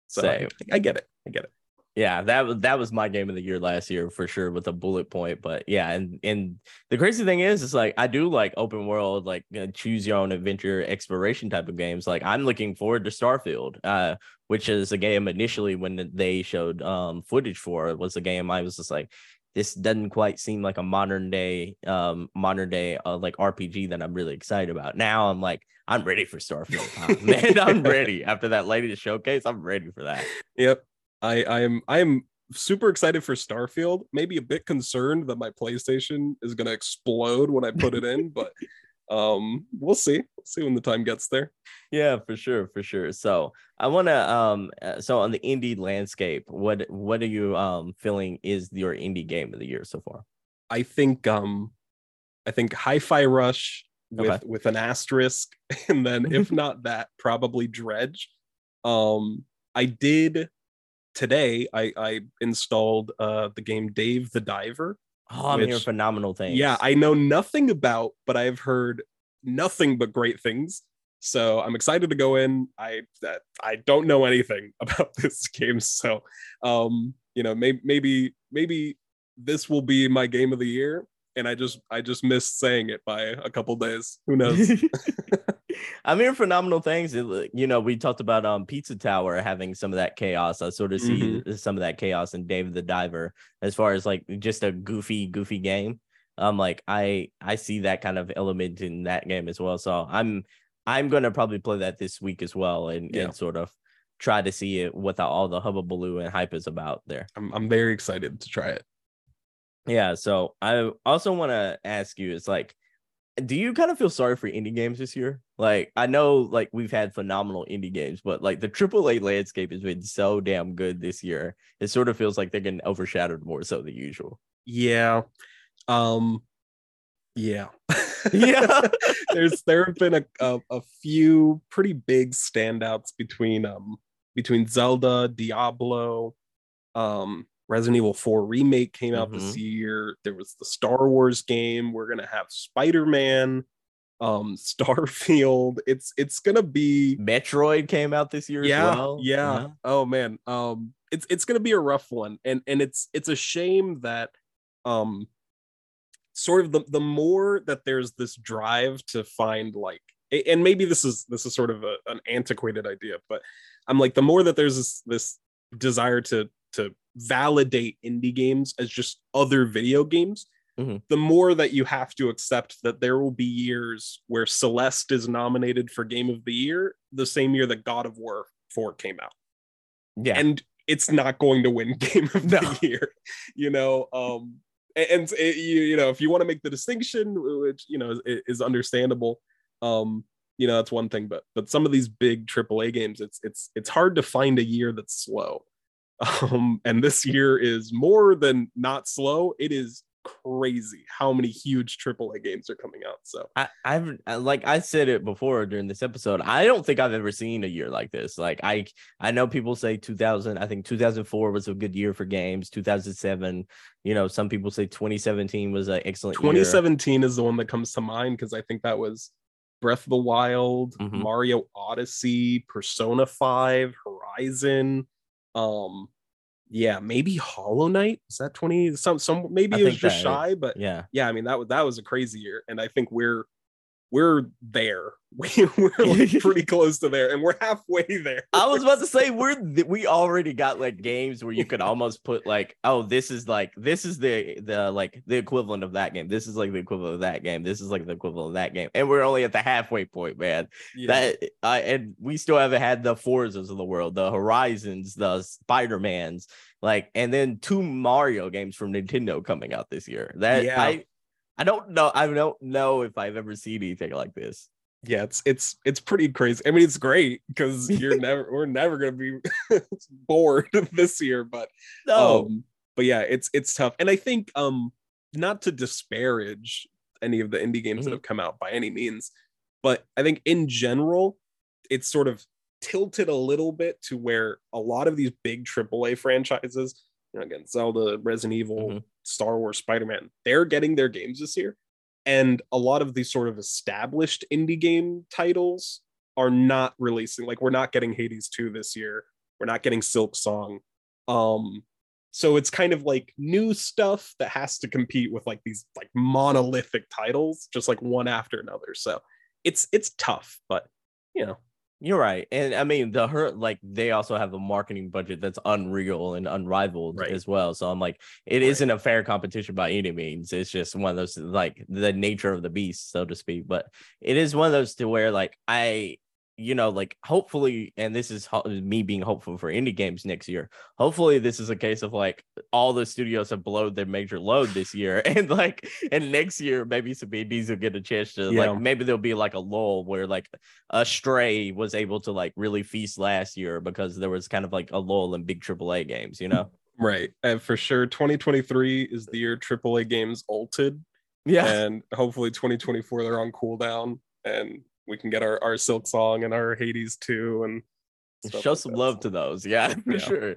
so Same. I, I get it. I get it. Yeah, that was that was my game of the year last year for sure with a bullet point. But yeah, and and the crazy thing is, it's like I do like open world, like uh, choose your own adventure exploration type of games. Like I'm looking forward to Starfield, uh, which is a game initially when they showed um footage for it was a game I was just like, this doesn't quite seem like a modern day um modern day uh, like RPG that I'm really excited about. Now I'm like I'm ready for Starfield, huh? man. I'm ready after that latest showcase. I'm ready for that. Yep. I I am I am super excited for Starfield. Maybe a bit concerned that my PlayStation is going to explode when I put it in, but um we'll see. We'll see when the time gets there. Yeah, for sure, for sure. So I want to um uh, so on the indie landscape, what what are you um feeling is your indie game of the year so far? I think um I think Hi-Fi Rush with Okay. with an asterisk and then if not that probably Dredge. Um I did today I I installed uh the game Dave the Diver. Oh, I'm hearing phenomenal things. Yeah, I know nothing about, but I've heard nothing but great things. So I'm excited to go in. I that I don't know anything about this game, so um, you know, maybe maybe maybe this will be my game of the year, and I just I just missed saying it by a couple days. Who knows? I'm hearing phenomenal things. It, you know, we talked about um Pizza Tower having some of that chaos. I sort of see some of that chaos in Dave the Diver as far as like just a goofy, goofy game. I'm like I I see that kind of element in that game as well. So I'm I'm gonna probably play that this week as well and, Yeah. and sort of try to see it what the, all the hubbubaloo and hype is about there. I'm I'm very excited to try it. Yeah. So I also want to ask you, it's like, do you kind of feel sorry for indie games this year? Like, I know like we've had phenomenal indie games, but like the AAA landscape has been so damn good this year. It sort of feels like they're getting overshadowed more so than usual. Yeah. Um yeah. Yeah. There's there have been a, a a few pretty big standouts between um between Zelda, Diablo, um Resident Evil 4 remake came out this year. There was the Star Wars game. We're going to have Spider-Man, um Starfield. It's it's going to be Metroid came out this year yeah, as well. yeah. Oh man. Um it's it's gonna be a rough one. And and it's it's a shame that um sort of the the more that there's this drive to find like and maybe this is this is sort of a, an antiquated idea, but I'm like the more that there's this this desire to to validate indie games as just other video games, Mhm. the more that you have to accept that there will be years where Celeste is nominated for Game of the Year the same year that God of War 4 came out. Yeah. And it's not going to win Game of No. the Year, you know. Um, and, it- you you know if you want to make the distinction, which you know is, is understandable, um, you know that's one thing. But but some of these big AAA games, it's it's it's hard to find a year that's slow. Um, and this year is more than not slow. It is crazy how many huge AAA games are coming out. So I, I've like I said it before during this episode. I don't think I've ever seen a year like this. Like I I know people say 2000. I think 2004 was a good year for games. 2007. You know, some people say 2017 was an excellent year. 2017 is the one that comes to mind because I think that was Breath of the Wild, Mhm. Mario Odyssey, Persona 5, Horizon. Um, yeah, maybe Hollow Knight. Is that 20? Some some maybe I it was just that shy, but Yeah. yeah, I mean that was that was a crazy year, and I think we're we're there. We, we're like pretty close to there, and we're halfway there. I was about to say we're th- we already got like games where you could almost put like, oh, this is like this is the the like the equivalent of that game. This is like the equivalent of that game. This is like the equivalent of that game, and we're only at the halfway point, man. Yeah. That I and we still haven't had the Forzas of the world, the Horizons, the Spider Mans, like, and then two Mario games from Nintendo coming out this year. That Yeah. I I don't know. I don't know if I've ever seen anything like this. yeah, it's it's it's pretty crazy. I mean, it's great because you're never we're never gonna be bored this year, but No. um, but yeah, it's it's tough, and I think um, not to disparage any of the indie games Mhm. that have come out by any means, but I think in general, it's sort of tilted a little bit to where a lot of these big AAA franchises, you know, again, Zelda, Resident Evil, Mhm. Star Wars, Spider Man, they're getting their games this year, and a lot of these sort of established indie game titles are not releasing. Like, we're not getting Hades 2 this year. We're not getting Silksong. Um, so it's kind of like new stuff that has to compete with like these like monolithic titles, just like one after another. So it's it's tough, but you know, You're right. And I mean, the hurt, like, they also have a marketing budget that's unreal and unrivaled Right. as well. So I'm like, it Right. not a fair competition by any means. It's just one of those, like, the nature of the beast, so to speak. But it is one of those to where, like, I, you know, like, hopefully, and this is ho- me being hopeful for indie games next year. Hopefully, this is a case of like all the studios have blowed their major load this year. And like, and next year, maybe some indies will get a chance to, Yeah. like, maybe there'll be like a lull where, like, a stray was able to like really feast last year because there was kind of like a lull in big AAA games, you know? right. And for sure, 2023 is the year AAA games ulted, Yeah. and hopefully 2024 they're on cooldown, and we can get our our Silksong and our Hades 2, and Show like some that. love to those. Yeah, for Yeah. sure.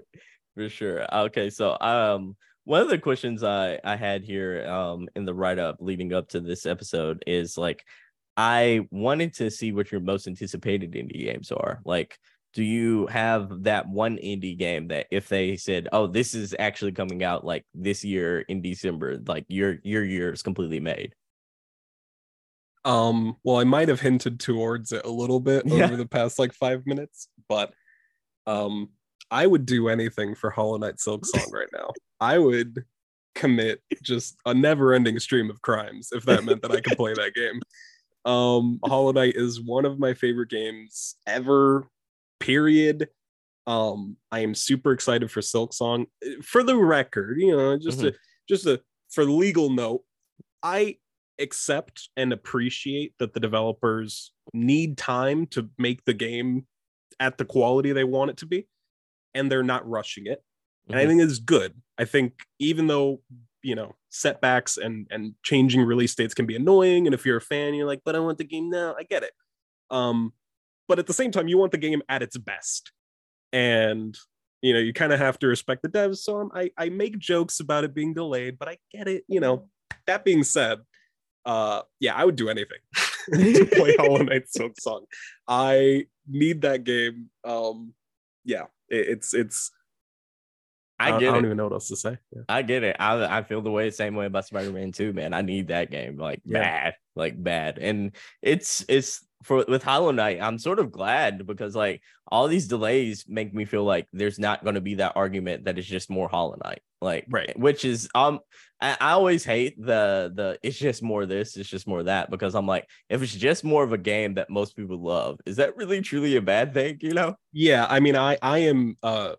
For sure. Okay. So um one of the questions I I had here um in the write-up leading up to this episode is like I wanted to see what your most anticipated indie games are. Like, do you have that one indie game that if they said, "Oh, this is actually coming out like this year in December," like your your year is completely made? Um, well, I might have hinted towards it a little bit Yeah. over the past like five minutes, but um, I would do anything for Hollow Knight Silksong right now. I would commit just a never-ending stream of crimes if that meant that I could play that game. Um, Hollow Knight is one of my favorite games ever. Period. Um, I am super excited for Silksong. For the record, you know, just a just a for legal note, I accept and appreciate that the developers need time to make the game at the quality they want it to be and they're not rushing it. And i Mhm. think it's good. I think even though you know setbacks and and changing release dates can be annoying and if you're a fan you're like but i want the game now. I get it. Um but at the same time you want the game at its best. And you know you kind of have to respect the devs. So I'm, i i make jokes about it being delayed but i get it you know. That being said uh yeah i would do anything to play hollow knight silk song i need that game um yeah it, it's it's I I, get I don't it. even know what else to say yeah. I get it. I I feel the way same way about Spider-Man 2, man. I need that game like Yeah. bad, like bad. And it's it's for with Hollow Knight, I'm sort of glad because like all these delays make me feel like there's not going to be that argument that it's just more Hollow Knight. Like Right. which is um I, I always hate the the it's just more this, it's just more that because I'm like if it's just more of a game that most people love, is that really truly a bad thing, you know? yeah i mean i i am uh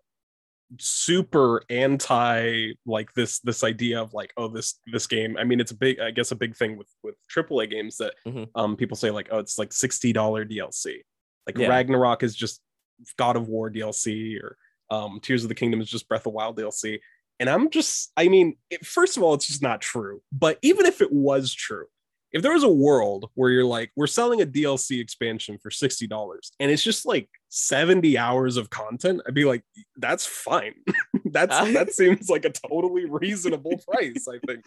super anti like this this idea of like oh this this game i mean it's a big i guess a big thing with with aaa games that Mhm. um people say like oh it's like $60 dlc like Yeah. ragnarok is just god of war dlc or um tears of the kingdom is just breath of wild dlc and i'm just i mean it, first of all it's just not true but even if it was true if there was a world where you're like we're selling a dlc expansion for $60 and it's just like 70 hours of content i'd be like that's fine. That's that seems like a totally reasonable price i think.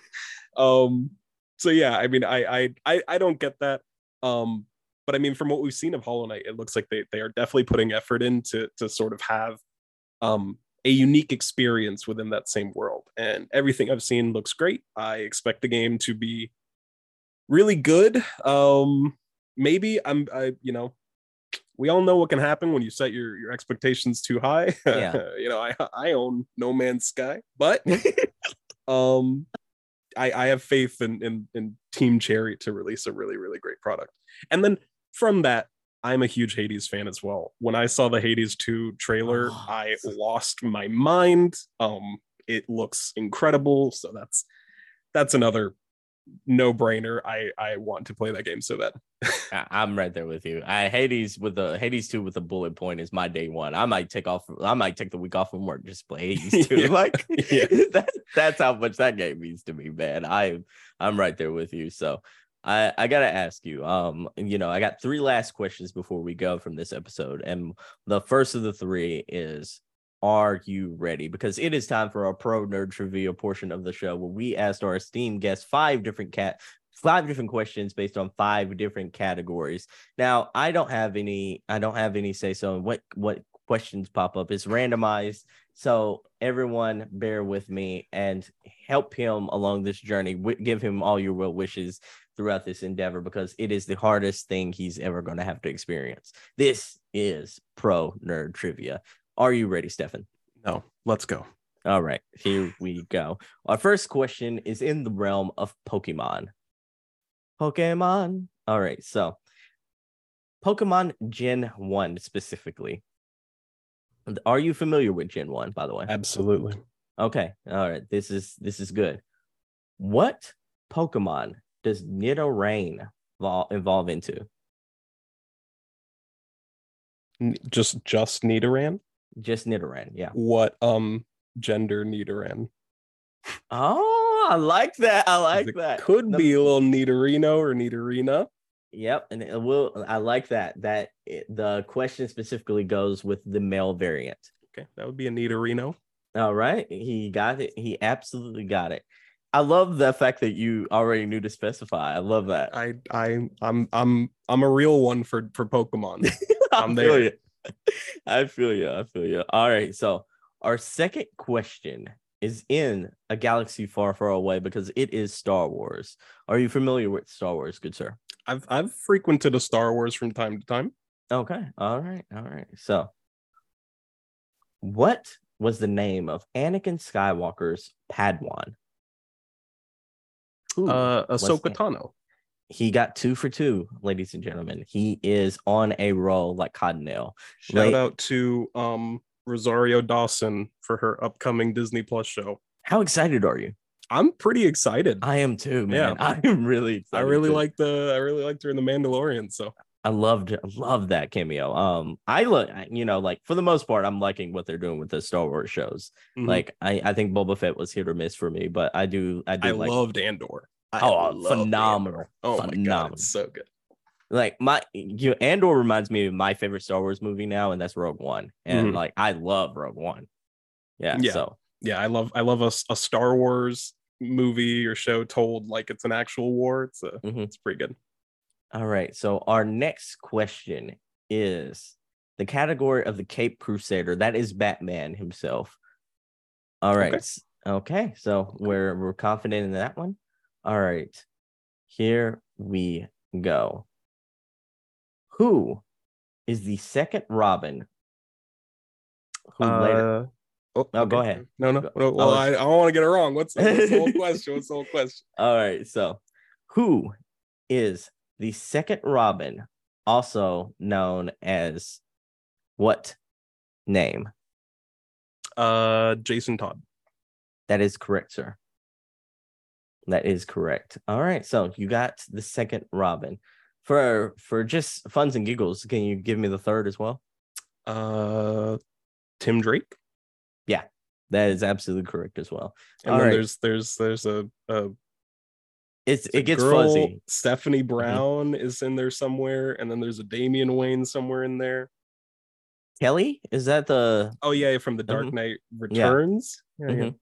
Um so yeah i mean I, I i i don't get that. Um but i mean from what we've seen of hollow knight it looks like they they are definitely putting effort in to to sort of have um a unique experience within that same world. And everything i've seen looks great. I expect the game to be really good. Um maybe I'm I you know we all know what can happen when you set your your expectations too high. Yeah. you know, I I own No Man's Sky, but um I I have faith in in in Team Cherry to release a really really great product. And then from that I'm a huge Hades fan as well. When I saw the Hades 2 trailer, Oh, I lost my mind. Um it looks incredible, so that's that's another no-brainer. I I want to play that game so bad. I'm right there with you. I Hades with the Hades two with the bullet point is my day one. I might take off. I might take the week off from work just play Hades two. Yeah. Like Yeah. that, that's how much that game means to me, man. I I'm right there with you. So I I gotta ask you. Um, you know, I got three last questions before we go from this episode, and the first of the three is. Are you ready? Because it is time for our pro nerd trivia portion of the show where we asked our esteemed guests five different cat five different questions based on five different categories. Now, I don't have any I don't have any say so what what questions pop up. It's randomized. So everyone bear with me and help him along this journey. Give him all your well wishes throughout this endeavor because it is the hardest thing he's ever going to have to experience. This is pro nerd trivia. Are you ready, Stefen? No, let's go. All right, here we go. Our first question is in the realm of Pokemon. Pokemon. All right, so Pokemon Gen 1 specifically. Are you familiar with Gen 1, by the way? Absolutely. Okay. All right. This is this is good. What Pokemon does Nidoran vol- evolve into? Just just Nidoran. Just Nidoran. Yeah. What um gender Nidoran? Oh, I like that. I like It that. Could be a little Nidorino or Nidorina. Yep, and it will. I like that. That it, the question specifically goes with the male variant. Okay, that would be a Nidorino. All right, he got it. He absolutely got it. I love the fact that you already knew to specify. I love that. I I I'm I'm I'm a real one for for Pokemon. I'm there. I feel you. I feel you. All right, so our second question is in a galaxy far, far away because it is Star Wars. Are you familiar with Star Wars, good sir? I've I've frequented a Star Wars from time to time. Okay. All right. All right. So, what was the name of Anakin Skywalker's Padawan? Who Uh Ahsoka An- Tano. He got two for two, ladies and gentlemen. He is on a roll like Cottonelle. Shout Like- out to um Rosario Dawson for her upcoming Disney Plus show. How excited are you? I'm pretty excited. I am too, man. Yeah. I am really I really too. like the I really liked her in the Mandalorian. So I loved love that cameo. Um, I look, you know, like for the most part, I'm liking what they're doing with the Star Wars shows. mhm. Like, I I think Boba Fett was hit or miss for me, but I do I do I like loved Andor. Oh, phenomenal. Oh my god, Phenomenal. it's so good. like my you Andor reminds me of my favorite Star Wars movie now, and that's Rogue One. And Mhm. like I love Rogue One. Yeah. Yeah. So Yeah, I love I love a, a Star Wars movie or show told like it's an actual war. It's a, Mhm. it's pretty good. all right. So our next question is the category of the Cape Crusader. That is Batman himself. All right. Okay. Okay. So we're we're confident in that one. All right. Here we go. Who is the second Robin? Who later Uh, oh, Oh, go okay. ahead. No, no. No well, oh, I, I don't want to get it wrong. What's, what's the whole question? What's the whole question? All right. So, who is the second Robin, also known as what name? Uh, Jason Todd. That is correct, sir. That is correct. All right. So you got the second Robin. For for just funs and giggles, can you give me the third as well? Uh, Tim Drake. Yeah, that is absolutely correct as well. And All then right. there's there's there's a, a It's it gets girl, fuzzy. Mm-hmm. Stephanie Brown is in there somewhere, and then there's a Damian Wayne somewhere in there. Kelley, is that the Oh yeah, from the Dark Mhm. Knight Returns. Yeah, yeah. Mhm.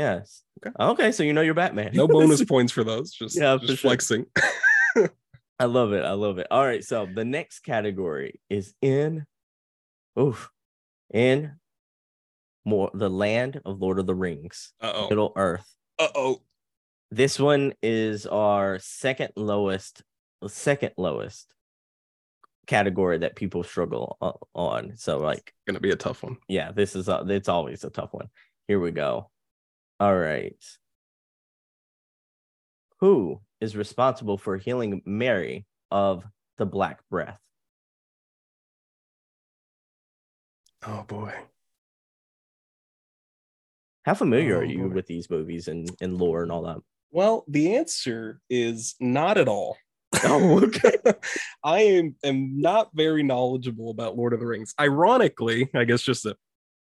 Yes. Okay. Okay, so you know you're Batman. No bonus points for those. Just Yeah, just sure. flexing. I love it. I love it. All right. So the next category is in oof. In more the land of Lord of the Rings, Uh oh. Middle Earth. Uh oh. This one is our second lowest second lowest category that people struggle on. So like, Gonna be a tough one. yeah, this is a, it's always a tough one. Here we go. All right. Who is responsible for healing Merry of the Black Breath? Oh boy. How familiar Oh, are you boy. with these movies and, and lore and all that? Well, the answer is not at all. Oh, okay. I am, am not very knowledgeable about Lord of the Rings. Ironically, I guess just a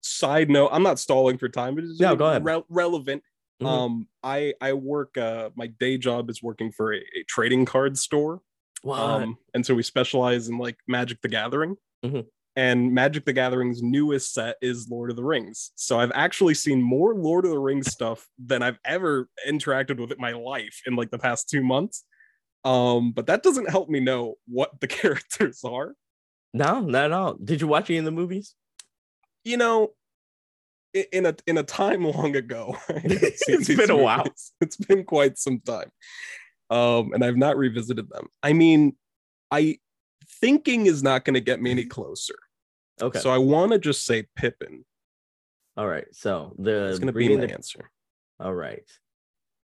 side note, I'm not stalling for time, but it's No, go ahead. re- relevant. Mhm. Um, I I work uh my day job is working for a, a trading card store. What? Um, and so we specialize in like Magic the Gathering. Mhm. And Magic the Gathering's newest set is Lord of the Rings. So I've actually seen more Lord of the Rings stuff than I've ever interacted with in my life in like the past two months. Um, but that doesn't help me know what the characters are. no, not at all. Did you watch any of the movies? You know, in a in a time long ago. It's It's been a while. It's been quite some time. Um, and I've not revisited them. I mean, I thinking is not going to get me any closer. Okay. So I want to just say Pippin. all right. So the It's going to be my the- answer. All right.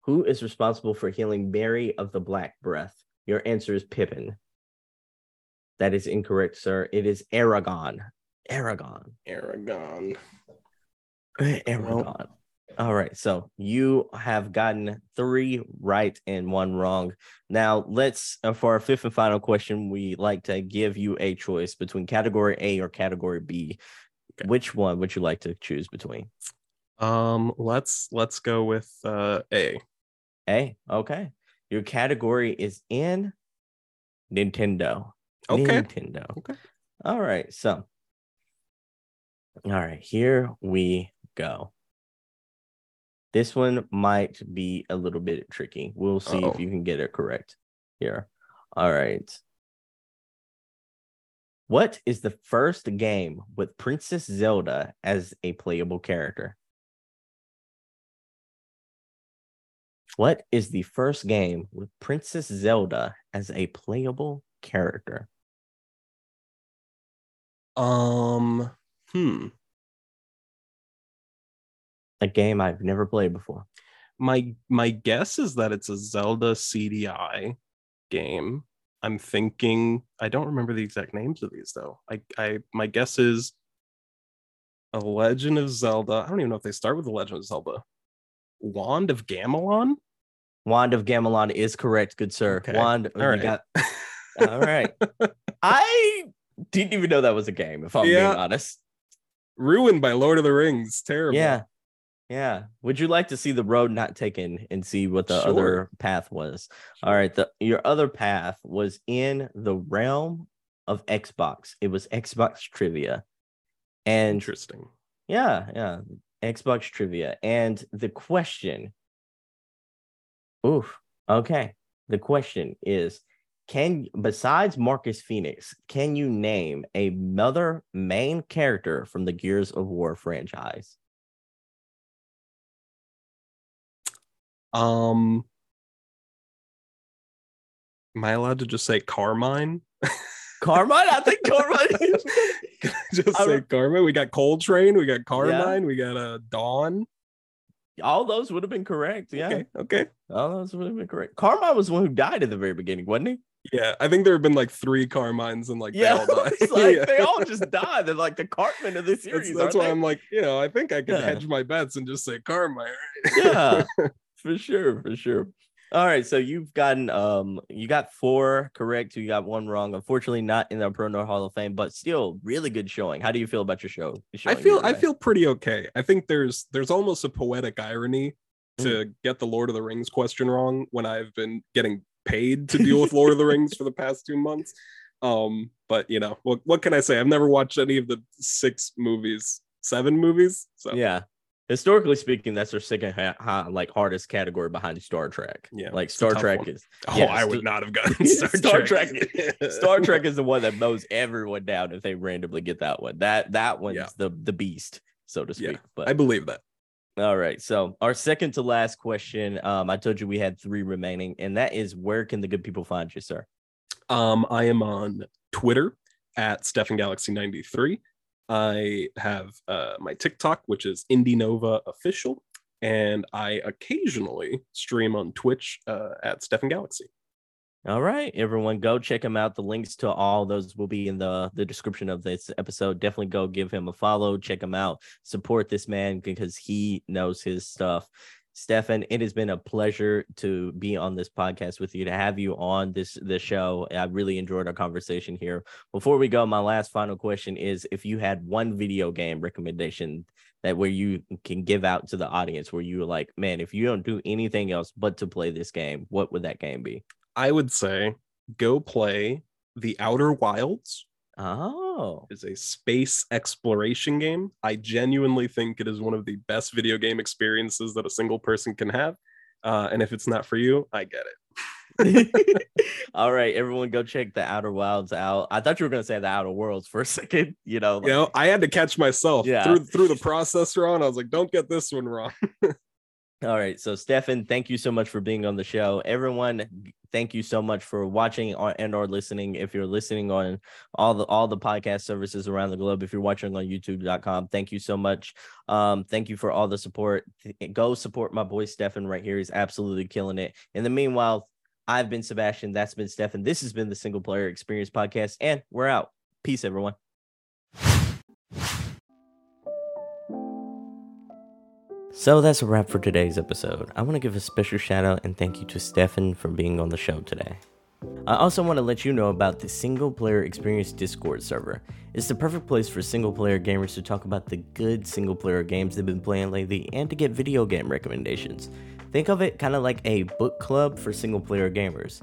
Who is responsible for healing Merry of the Black Breath? Your answer is Pippin. That is incorrect, sir. It is Aragorn. Aragorn. Aragorn. Aragorn. All right. So you have gotten three right and one wrong. Now, let's, uh, for our fifth and final question, we like to give you a choice between category A or category B. Okay. Which one would you like to choose between? Um, let's let's go with uh A. A. Okay. Your category is in Nintendo. Okay. Nintendo. Okay. All right. So, all right, here we go. This one might be a little bit tricky. We'll see Uh-oh. if you can get it correct here. All right. What is the first game with Princess Zelda as a playable character? What is the first game with Princess Zelda as a playable character? Um, hmm. A game I've never played before. My my guess is that it's a Zelda CDI game. I'm thinking I don't remember the exact names of these though. I I my guess is a Legend of Zelda. I don't even know if they start with the Legend of Zelda. Wand of Gamelon? Wand of Gamelon is correct, good sir. Okay. Wand. All you right. got- all right. I didn't even know that was a game, if I'm Yeah. being honest. Ruined by Lord of the Rings. Terrible. Yeah. Yeah. Would you like to see the road not taken and see what the Sure. other path was? All right. The your other path was in the realm of Xbox. It was Xbox trivia. And Interesting. yeah, yeah. Xbox trivia. And the question. Oof. Okay. The question is can besides Marcus Phoenix, can you name another main character from the Gears of War franchise? Um Am I allowed to just say Carmine? Carmine? I think Carmine. Can I just say Carmine? We got Cole Train, we got Carmine, we got uh Dom. All those would have been correct. Yeah. Okay, okay. All those would have been correct. Carmine was the one who died at the very beginning, wasn't he? Yeah, I think there have been like three Carmines and like they all died. it's like Yeah. they all just die. They're like the Cartman of the series. that's aren't why they? I'm like, you know, I think I can Yeah. hedge my bets and just say Carmine. Right? yeah, for sure, for sure. All right, so you've gotten um you got four correct, you got one wrong. Unfortunately, not in the Pro Nerd Hall of Fame, but still really good showing. How do you feel about your show? I feel I feel pretty okay. I think there's there's almost a poetic irony to Mm. get the Lord of the Rings question wrong when I've been getting paid to deal with Lord of the Rings for the past two months. Um, but you know, what what can I say? I've never watched any of the six movies, seven movies. So yeah. Historically speaking, that's our second ha- ha- like hardest category behind Star Trek. Yeah, like Star Trek one. is oh, yeah, I St- would not have gotten Star Star, Trek- Trek. Star Trek is the one that mows everyone down if they randomly get that one. That that one's Yeah. the the beast, so to Yeah, speak. but I believe that. All right. So our second to last question. Um, I told you we had three remaining, and that is where can the good people find you, sir? Um, I am on Twitter at StefenGalaxy93. I have uh, my TikTok, which is IndieNova Official, and I occasionally stream on Twitch uh, at Stefen Galaxy. All right, everyone, go check him out. The links to all those will be in the the description of this episode. Definitely go give him a follow, check him out, support this man because he knows his stuff. Stefen, it has been a pleasure to be on this podcast with you, to have you on this this show. I really enjoyed our conversation here. Before we go, my last final question is: If you had one video game recommendation that where you can give out to the audience, where you were like, man, if you don't do anything else but to play this game, what would that game be? I would say go play The Outer Wilds. Oh, is a space exploration game. I genuinely think it is one of the best video game experiences that a single person can have. Uh, and if it's not for you, I get it. All right, everyone, go check the Outer Wilds out. I thought you were gonna say the Outer Worlds for a second. You know, like, you know, I had to catch myself yeah. through through the processor on. I was like, don't get this one wrong. All right. So, Stefen, thank you so much for being on the show. Everyone, thank you so much for watching and or listening. If you're listening on all the all the podcast services around the globe, if you're watching on youtube.com, thank you so much. Um, thank you for all the support. Go support my boy Stefen right here. He's absolutely killing it. In the meanwhile, I've been Sebastion. That's been Stefen. This has been the Single Player Experience Podcast, and we're out. Peace, everyone. So that's a wrap for today's episode. I want to give a special shout out and thank you to Stefen for being on the show today. I also want to let you know about the Single Player Experience Discord server. It's the perfect place for single player gamers to talk about the good single player games they've been playing lately and to get video game recommendations. Think of it kind of like a book club for single player gamers.